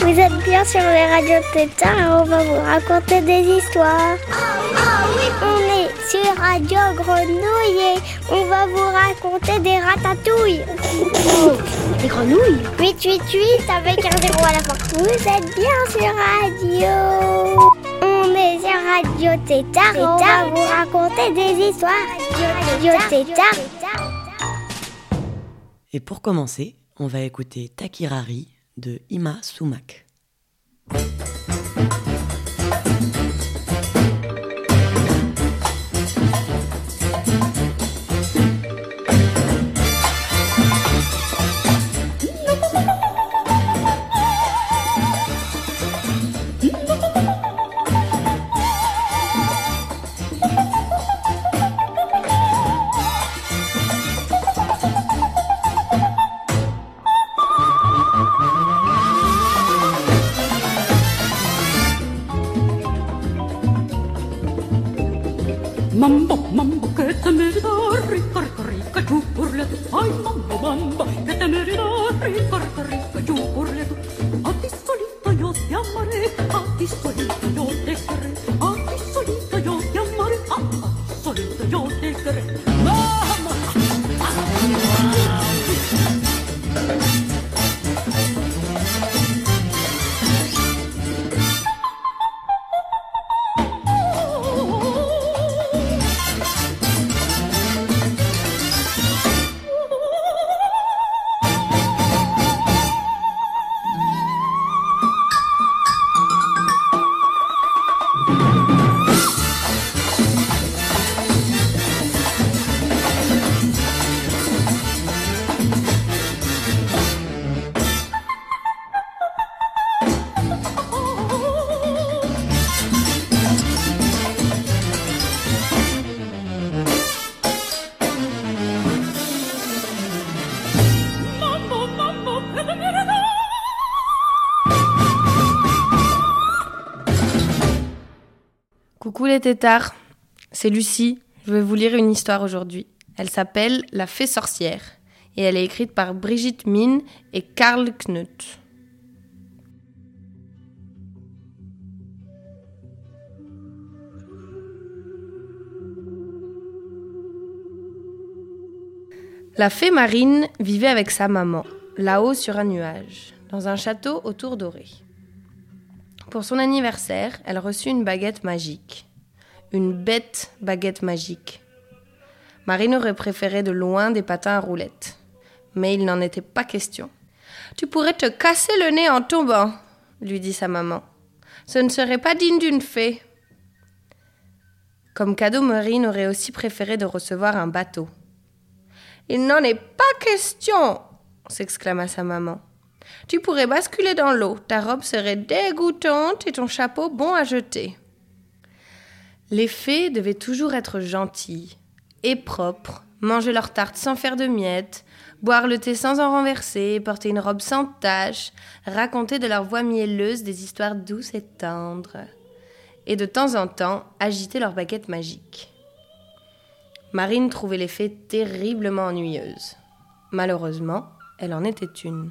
Vous êtes bien sur les radios Tétard et on va vous raconter des histoires. On est sur Radio Grenouille et on va vous raconter des ratatouilles. Des grenouilles? 888 avec un zéro à la fin. Vous êtes bien sur Radio. Radio Tétard on va vous raconter des histoires. Radio Tétard. Et pour commencer, on va écouter Takirari de Ima Sumak. Rico, Rico, Puerto Rico, C'est Lucie. Je vais vous lire une histoire aujourd'hui. Elle s'appelle La fée sorcière et elle est écrite par Brigitte Mine et Karl Knut. La fée marine vivait avec sa maman, là-haut sur un nuage, dans un château aux tours dorées. Pour son anniversaire, elle reçut une baguette magique. Une bête baguette magique. Marine aurait préféré de loin des patins à roulettes. Mais il n'en était pas question. Tu pourrais te casser le nez en tombant, lui dit sa maman. Ce ne serait pas digne d'une fée. Comme cadeau, Marine aurait aussi préféré de recevoir un bateau. Il n'en est pas question, s'exclama sa maman. Tu pourrais basculer dans l'eau, ta robe serait dégoûtante et ton chapeau bon à jeter. Les fées devaient toujours être gentilles et propres, manger leurs tartes sans faire de miettes, boire le thé sans en renverser, porter une robe sans tache, raconter de leur voix mielleuse des histoires douces et tendres, et de temps en temps agiter leur baguette magique. Marine trouvait les fées terriblement ennuyeuses. Malheureusement, elle en était une.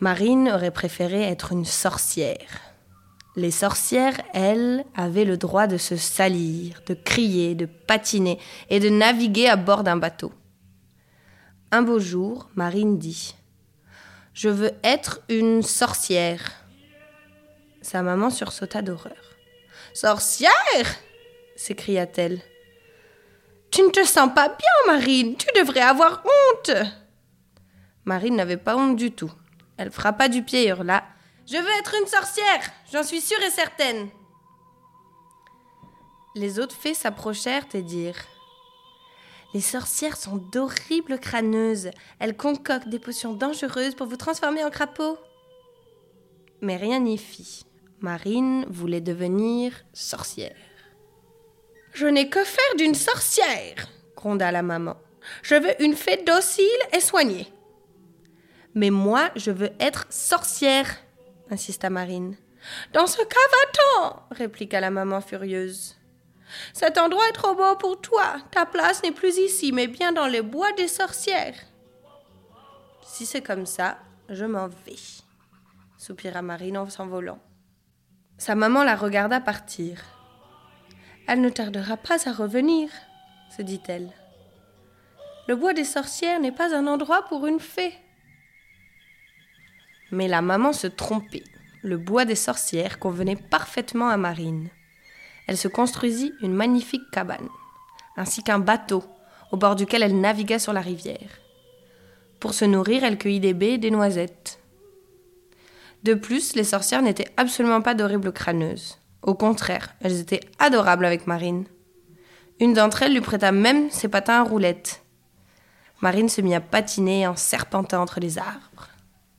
Marine aurait préféré être une sorcière. Les sorcières, elles, avaient le droit de se salir, de crier, de patiner et de naviguer à bord d'un bateau. Un beau jour, Marine dit Je veux être une sorcière. Sa maman sursauta d'horreur. Sorcière s'écria-t-elle. Tu ne te sens pas bien, Marine. Tu devrais avoir honte. Marine n'avait pas honte du tout. Elle frappa du pied et hurla Je veux être une sorcière J'en suis sûre et certaine Les autres fées s'approchèrent et dirent Les sorcières sont d'horribles crâneuses. Elles concoctent des potions dangereuses pour vous transformer en crapaud. Mais rien n'y fit. Marine voulait devenir sorcière. Je n'ai que faire d'une sorcière, gronda la maman. Je veux une fée docile et soignée. Mais moi, je veux être sorcière, insista Marine. Dans ce cavaton répliqua la maman furieuse. Cet endroit est trop beau pour toi. Ta place n'est plus ici, mais bien dans les bois des sorcières. Si c'est comme ça, je m'en vais, soupira Marine en s'envolant. Sa maman la regarda partir. Elle ne tardera pas à revenir, se dit-elle. Le bois des sorcières n'est pas un endroit pour une fée. Mais la maman se trompait. Le bois des sorcières convenait parfaitement à Marine. Elle se construisit une magnifique cabane, ainsi qu'un bateau, au bord duquel elle navigua sur la rivière. Pour se nourrir, elle cueillit des baies et des noisettes. De plus, les sorcières n'étaient absolument pas d'horribles crâneuses. Au contraire, elles étaient adorables avec Marine. Une d'entre elles lui prêta même ses patins à roulettes. Marine se mit à patiner en serpentant entre les arbres.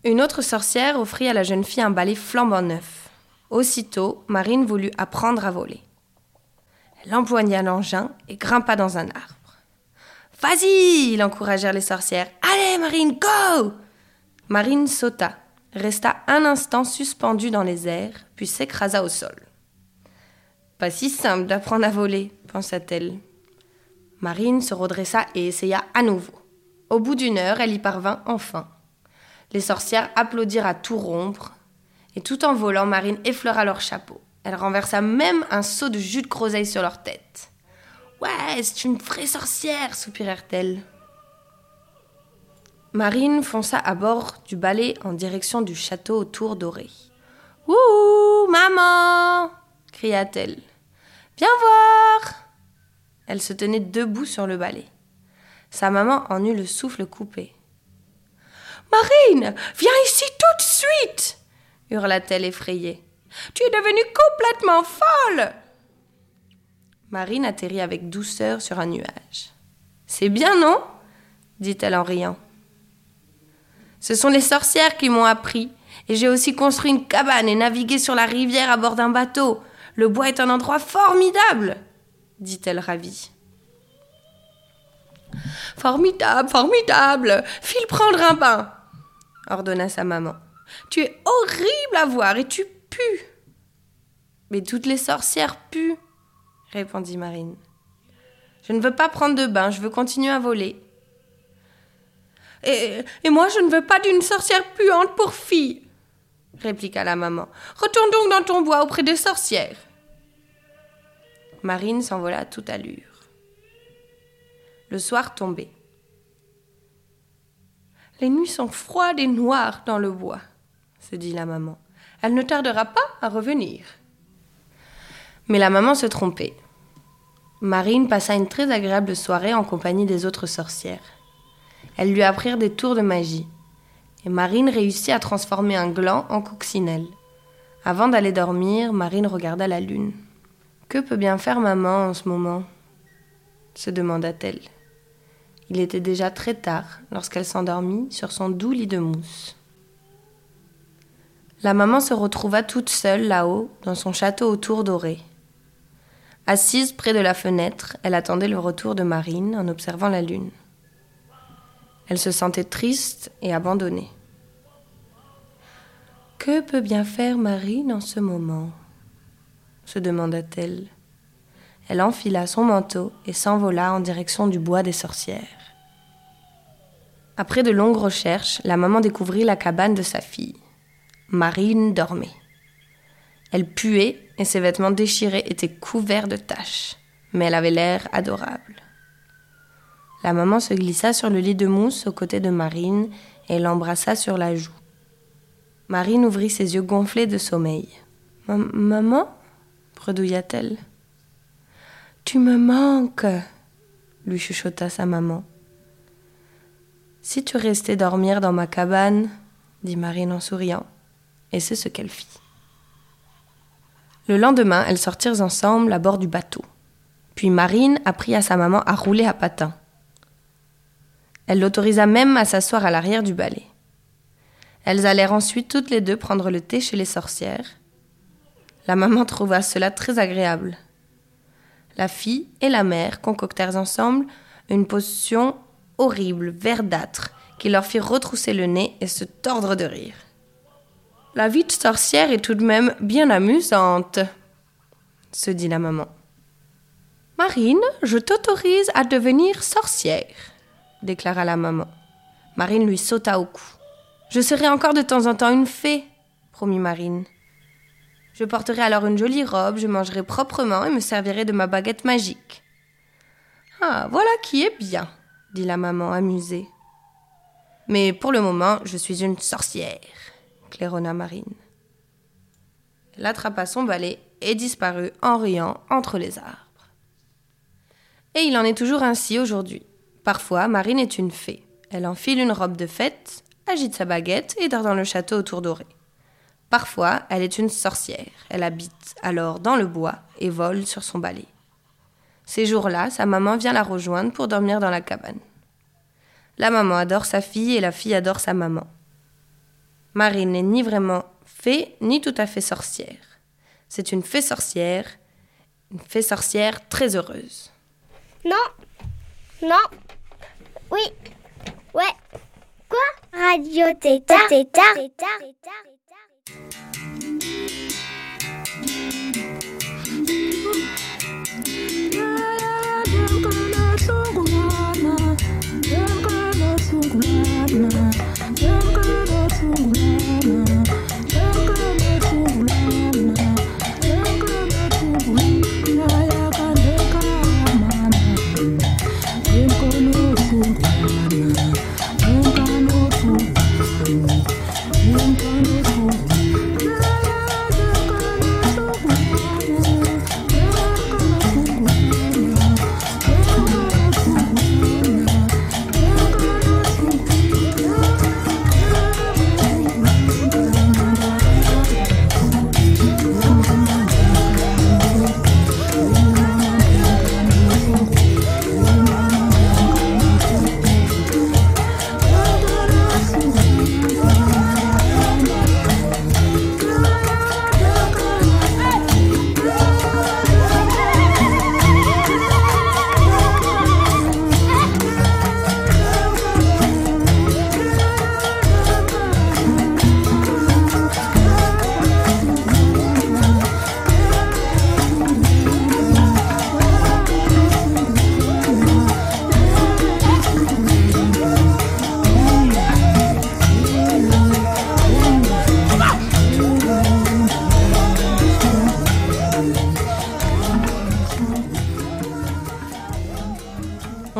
Une autre sorcière offrit à la jeune fille un balai flambant neuf. Aussitôt, Marine voulut apprendre à voler. Elle empoigna l'engin et grimpa dans un arbre. Vas-y l'encouragèrent les sorcières. Allez, Marine, go Marine sauta, resta un instant suspendue dans les airs, puis s'écrasa au sol. Pas si simple d'apprendre à voler, pensa-t-elle. Marine se redressa et essaya à nouveau. Au bout d'une heure, elle y parvint enfin. Les sorcières applaudirent à tout rompre, et tout en volant, Marine effleura leur chapeau. Elle renversa même un seau de jus de groseille sur leur tête. Ouais, c'est une vraie sorcière, soupirèrent-elles. Marine fonça à bord du balai en direction du château aux tours dorées. Ouh, maman cria-t-elle. Viens voir Elle se tenait debout sur le balai. Sa maman en eut le souffle coupé. Marine, viens ici tout de suite hurla-t-elle effrayée. Tu es devenue complètement folle Marine atterrit avec douceur sur un nuage. C'est bien, non? dit-elle en riant. Ce sont les sorcières qui m'ont appris, et j'ai aussi construit une cabane et navigué sur la rivière à bord d'un bateau. Le bois est un endroit formidable, dit-elle ravie. Formidable, formidable. File prendre un bain, ordonna sa maman. Tu es horrible à voir et tu pues. Mais toutes les sorcières puent, répondit Marine. Je ne veux pas prendre de bain, je veux continuer à voler. Et, moi, je ne veux pas d'une sorcière puante pour fille, répliqua la maman. Retourne donc dans ton bois auprès des sorcières. Marine s'envola à toute allure. Le soir tombait. Les nuits sont froides et noires dans le bois, se dit la maman. Elle ne tardera pas à revenir. Mais la maman se trompait. Marine passa une très agréable soirée en compagnie des autres sorcières. Elles lui apprirent des tours de magie. Et Marine réussit à transformer un gland en coccinelle. Avant d'aller dormir, Marine regarda la lune. Que peut bien faire maman en ce moment? se demanda-t-elle. Il était déjà très tard lorsqu'elle s'endormit sur son doux lit de mousse. La maman se retrouva toute seule là-haut, dans son château aux tours dorées. Assise près de la fenêtre, elle attendait le retour de Marine en observant la lune. Elle se sentait triste et abandonnée. Que peut bien faire Marine en ce moment? se demanda-t-elle. Elle enfila son manteau et s'envola en direction du bois des sorcières. Après de longues recherches, la maman découvrit la cabane de sa fille. Marine dormait. Elle puait et ses vêtements déchirés étaient couverts de taches, mais elle avait l'air adorable. La maman se glissa sur le lit de mousse aux côtés de Marine et l'embrassa sur la joue. Marine ouvrit ses yeux gonflés de sommeil. Maman? bredouilla-t-elle. Tu me manques, lui chuchota sa maman. Si tu restais dormir dans ma cabane, dit Marine en souriant, et c'est ce qu'elle fit. Le lendemain, elles sortirent ensemble à bord du bateau. Puis Marine apprit à sa maman à rouler à patins. Elle l'autorisa même à s'asseoir à l'arrière du balai. Elles allèrent ensuite toutes les deux prendre le thé chez les sorcières. La maman trouva cela très agréable. La fille et la mère concoctèrent ensemble une potion horrible, verdâtre, qui leur fit retrousser le nez et se tordre de rire. la vie de sorcière est tout de même bien amusante, se dit la maman. Marine, je t'autorise à devenir sorcière, déclara la maman. Marine lui sauta au cou. Je serai encore de temps en temps une fée, promit Marine. Je porterai alors une jolie robe, je mangerai proprement et me servirai de ma baguette magique. Ah, voilà qui est bien, dit la maman amusée. Mais pour le moment, je suis une sorcière, claironna Marine. Elle attrapa son balai et disparut en riant entre les arbres. Et il en est toujours ainsi aujourd'hui. Parfois, Marine est une fée. Elle enfile une robe de fête, agite sa baguette et dort dans le château autour doré. Parfois, elle est une sorcière. Elle habite alors dans le bois et vole sur son balai. Ces jours-là, sa maman vient la rejoindre pour dormir dans la cabane. La maman adore sa fille et la fille adore sa maman. Marine n'est ni vraiment fée ni tout à fait sorcière. C'est une fée sorcière, une fée sorcière très heureuse. Non. Non. Oui. Ouais. Quoi? Radio Tétard. Tétard. On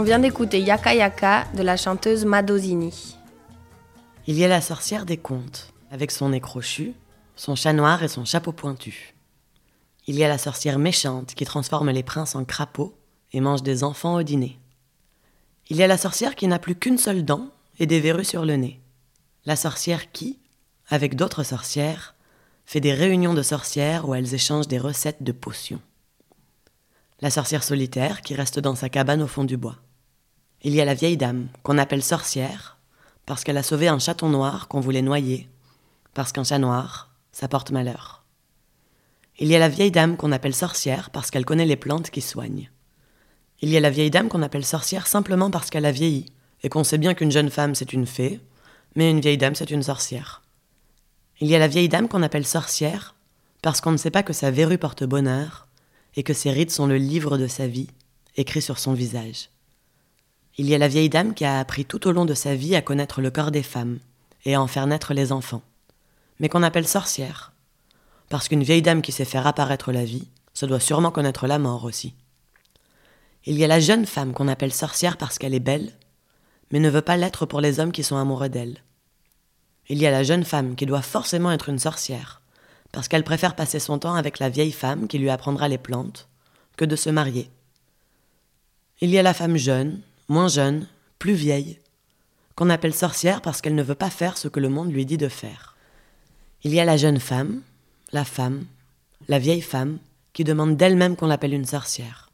vient d'écouter Yaka Yaka de la chanteuse Madosini. Il y a la sorcière des contes, avec son nez crochu, son chat noir et son chapeau pointu. Il y a la sorcière méchante qui transforme les princes en crapauds et mange des enfants au dîner. Il y a la sorcière qui n'a plus qu'une seule dent et des verrues sur le nez. La sorcière qui, avec d'autres sorcières, fait des réunions de sorcières où elles échangent des recettes de potions. La sorcière solitaire qui reste dans sa cabane au fond du bois. Il y a la vieille dame qu'on appelle sorcière parce qu'elle a sauvé un chaton noir qu'on voulait noyer, parce qu'un chat noir, ça porte malheur. Il y a la vieille dame qu'on appelle sorcière parce qu'elle connaît les plantes qui soignent. Il y a la vieille dame qu'on appelle sorcière simplement parce qu'elle a vieilli, et qu'on sait bien qu'une jeune femme c'est une fée, mais une vieille dame c'est une sorcière. Il y a la vieille dame qu'on appelle sorcière parce qu'on ne sait pas que sa verrue porte bonheur, et que ses rides sont le livre de sa vie, écrit sur son visage. Il y a la vieille dame qui a appris tout au long de sa vie à connaître le corps des femmes et à en faire naître les enfants, mais qu'on appelle sorcière, parce qu'une vieille dame qui sait faire apparaître la vie, ça doit sûrement connaître la mort aussi. Il y a la jeune femme qu'on appelle sorcière parce qu'elle est belle, mais ne veut pas l'être pour les hommes qui sont amoureux d'elle. Il y a la jeune femme qui doit forcément être une sorcière, parce qu'elle préfère passer son temps avec la vieille femme qui lui apprendra les plantes, que de se marier. Il y a la femme jeune, moins jeune, plus vieille, qu'on appelle sorcière parce qu'elle ne veut pas faire ce que le monde lui dit de faire. Il y a la jeune femme, la femme, la vieille femme, qui demande d'elle-même qu'on l'appelle une sorcière,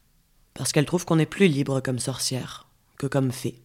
parce qu'elle trouve qu'on est plus libre comme sorcière que comme fée.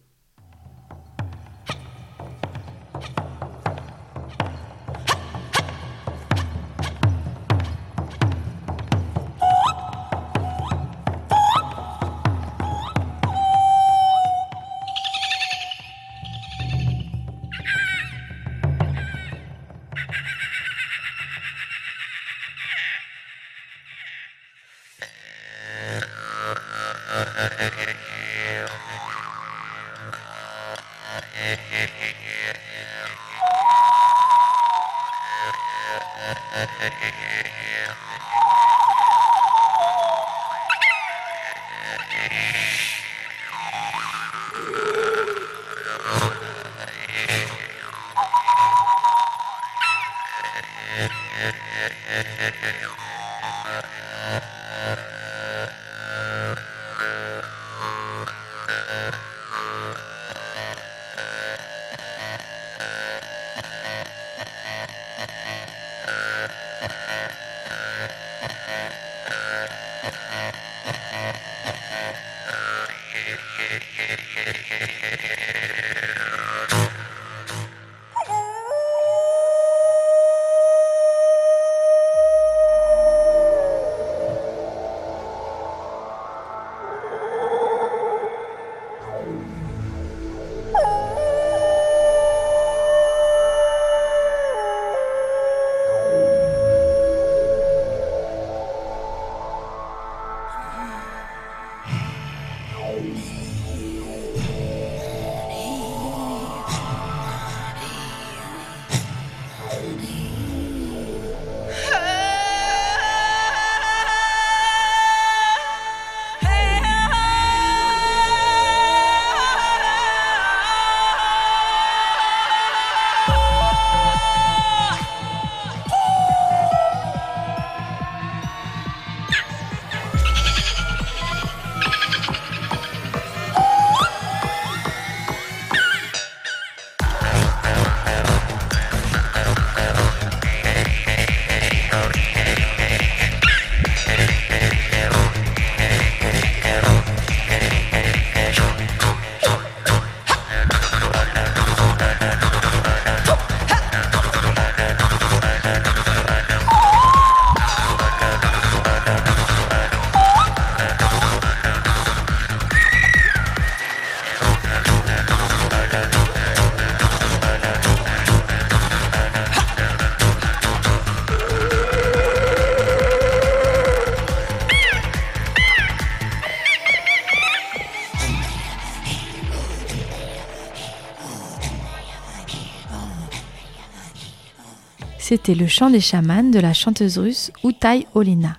C'était le chant des chamans de la chanteuse russe Utai Olina.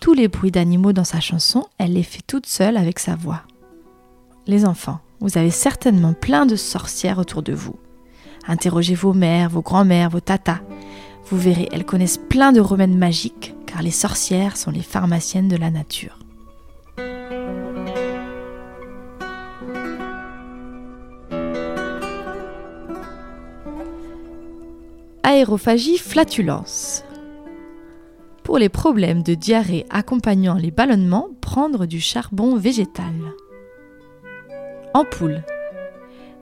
Tous les bruits d'animaux dans sa chanson, elle les fait toute seule avec sa voix. Les enfants, vous avez certainement plein de sorcières autour de vous. Interrogez vos mères, vos grands-mères, vos tatas. Vous verrez, elles connaissent plein de remèdes magiques, car les sorcières sont les pharmaciennes de la nature. Aérophagie flatulence. Pour les problèmes de diarrhée accompagnant les ballonnements, prendre du charbon végétal. Ampoule.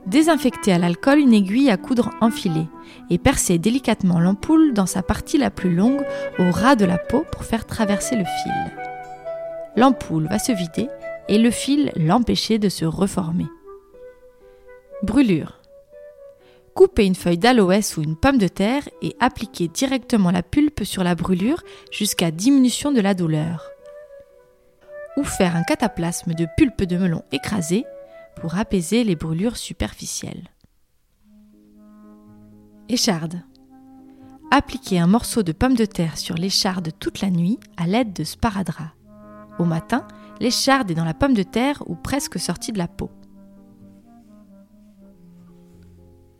Désinfecter à l'alcool une aiguille à coudre enfilée et percer délicatement l'ampoule dans sa partie la plus longue au ras de la peau pour faire traverser le fil. L'ampoule va se vider et le fil l'empêcher de se reformer. Brûlure. Coupez une feuille d'aloès ou une pomme de terre et appliquez directement la pulpe sur la brûlure jusqu'à diminution de la douleur. Ou faire un cataplasme de pulpe de melon écrasé pour apaiser les brûlures superficielles. Écharde. Appliquez un morceau de pomme de terre sur l'écharde toute la nuit à l'aide de sparadrap. Au matin, l'écharde est dans la pomme de terre ou presque sortie de la peau.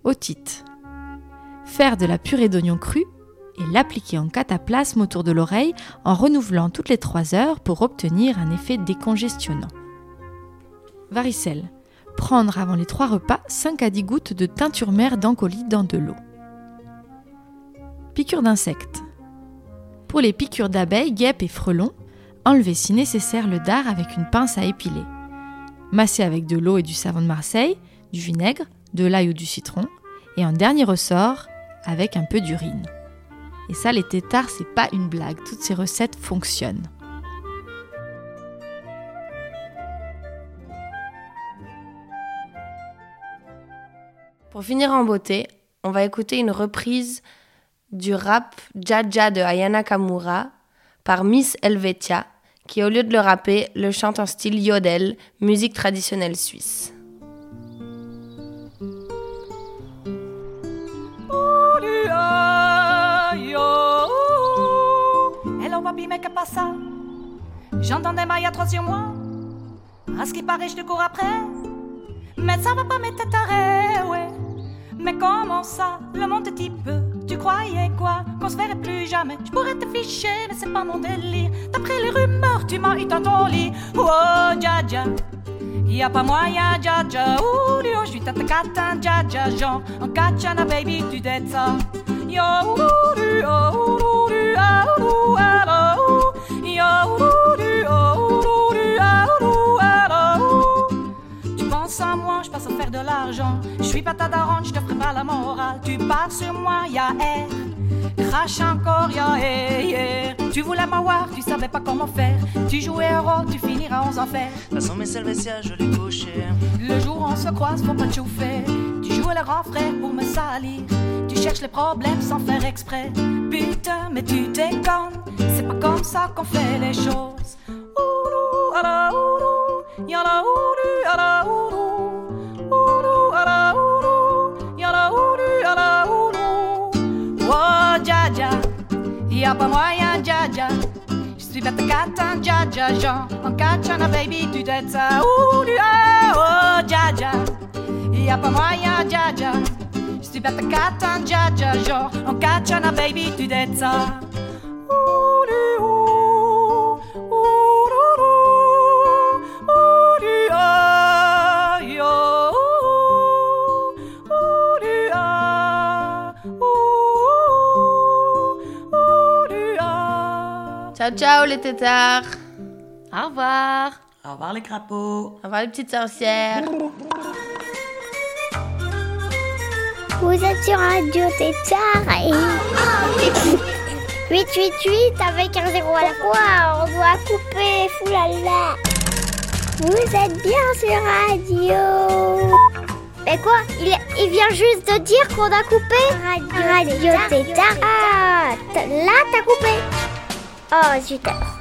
Otite. Faire de la purée d'oignon cru et l'appliquer en cataplasme autour de l'oreille en renouvelant toutes les 3 heures pour obtenir un effet décongestionnant. Varicelle. Prendre avant les trois repas 5 à 10 gouttes de teinture mère d'encolie dans de l'eau. Piqûre d'insectes. Pour les piqûres d'abeilles, guêpes et frelons, enlevez si nécessaire le dard avec une pince à épiler. Massez avec de l'eau et du savon de Marseille, du vinaigre, de l'ail ou du citron, et en dernier ressort, avec un peu d'urine. Et ça, les têtards, c'est pas une blague, toutes ces recettes fonctionnent. Pour finir en beauté, on va écouter une reprise du rap Jaja de Ayana Kamura par Miss Helvetia qui au lieu de le rapper, le chante en style yodel, musique traditionnelle suisse. Hello papi, mais que pas ça? J'entends des mailles à trois sur moi. À ce qui paraît, je te cours après. Mais ça va pas mettre taré, ouais. Mais comment ça, le monde est peu Tu croyais quoi? Qu'on se verrait plus jamais Je pourrais te ficher, mais c'est pas mon délire. D'après les rumeurs, tu m'as eu dans ton lit. Oh, dja dja. Y a pas moyen, dja dja. Ouh, je suis tata catin, dja dja. Genre, en katchana, baby, tu dettes ça. Yo, ouh, ouh, ouh, ouh, ah, ouh, faire de l'argent. Je suis pas ta daronne, je te ferai pas la morale. Tu pars sur moi, y'a air. Crache encore, y'a air. Tu voulais m'avoir, tu savais pas comment faire. Tu jouais un rôle, tu finiras aux enfers. Passons mes salvestias, je l'ai couché. Le jour où on se croise, faut pas te chauffer. Tu joues le grand frère pour me salir. Tu cherches les problèmes sans faire exprès. Putain, mais tu déconnes. C'est pas comme ça qu'on fait les choses. Ala, oulou. Yala, ala, oulou. Y a pas moyen, dja, dja. Je suis bête catin, dja, dja, Jean. En katchana, baby, tu t'aides ça. Oulou, ah, oh, dja, dja. Y a pas moyen, dja, dja. Je suis bête catin, dja, dja, Jean. En katchana, baby, tu t'aides ça. Ciao ciao les tétards Au revoir. Au revoir les crapauds. Au revoir les petites sorcières Vous êtes sur Radio Tétard et... 888 avec un zéro à la fois, on doit couper, foulala. Vous êtes bien sur Radio. Mais quoi? Il, il vient juste de dire qu'on a coupé Radio, Radio Tétard. Ah, là t'as coupé. Oh zut alors.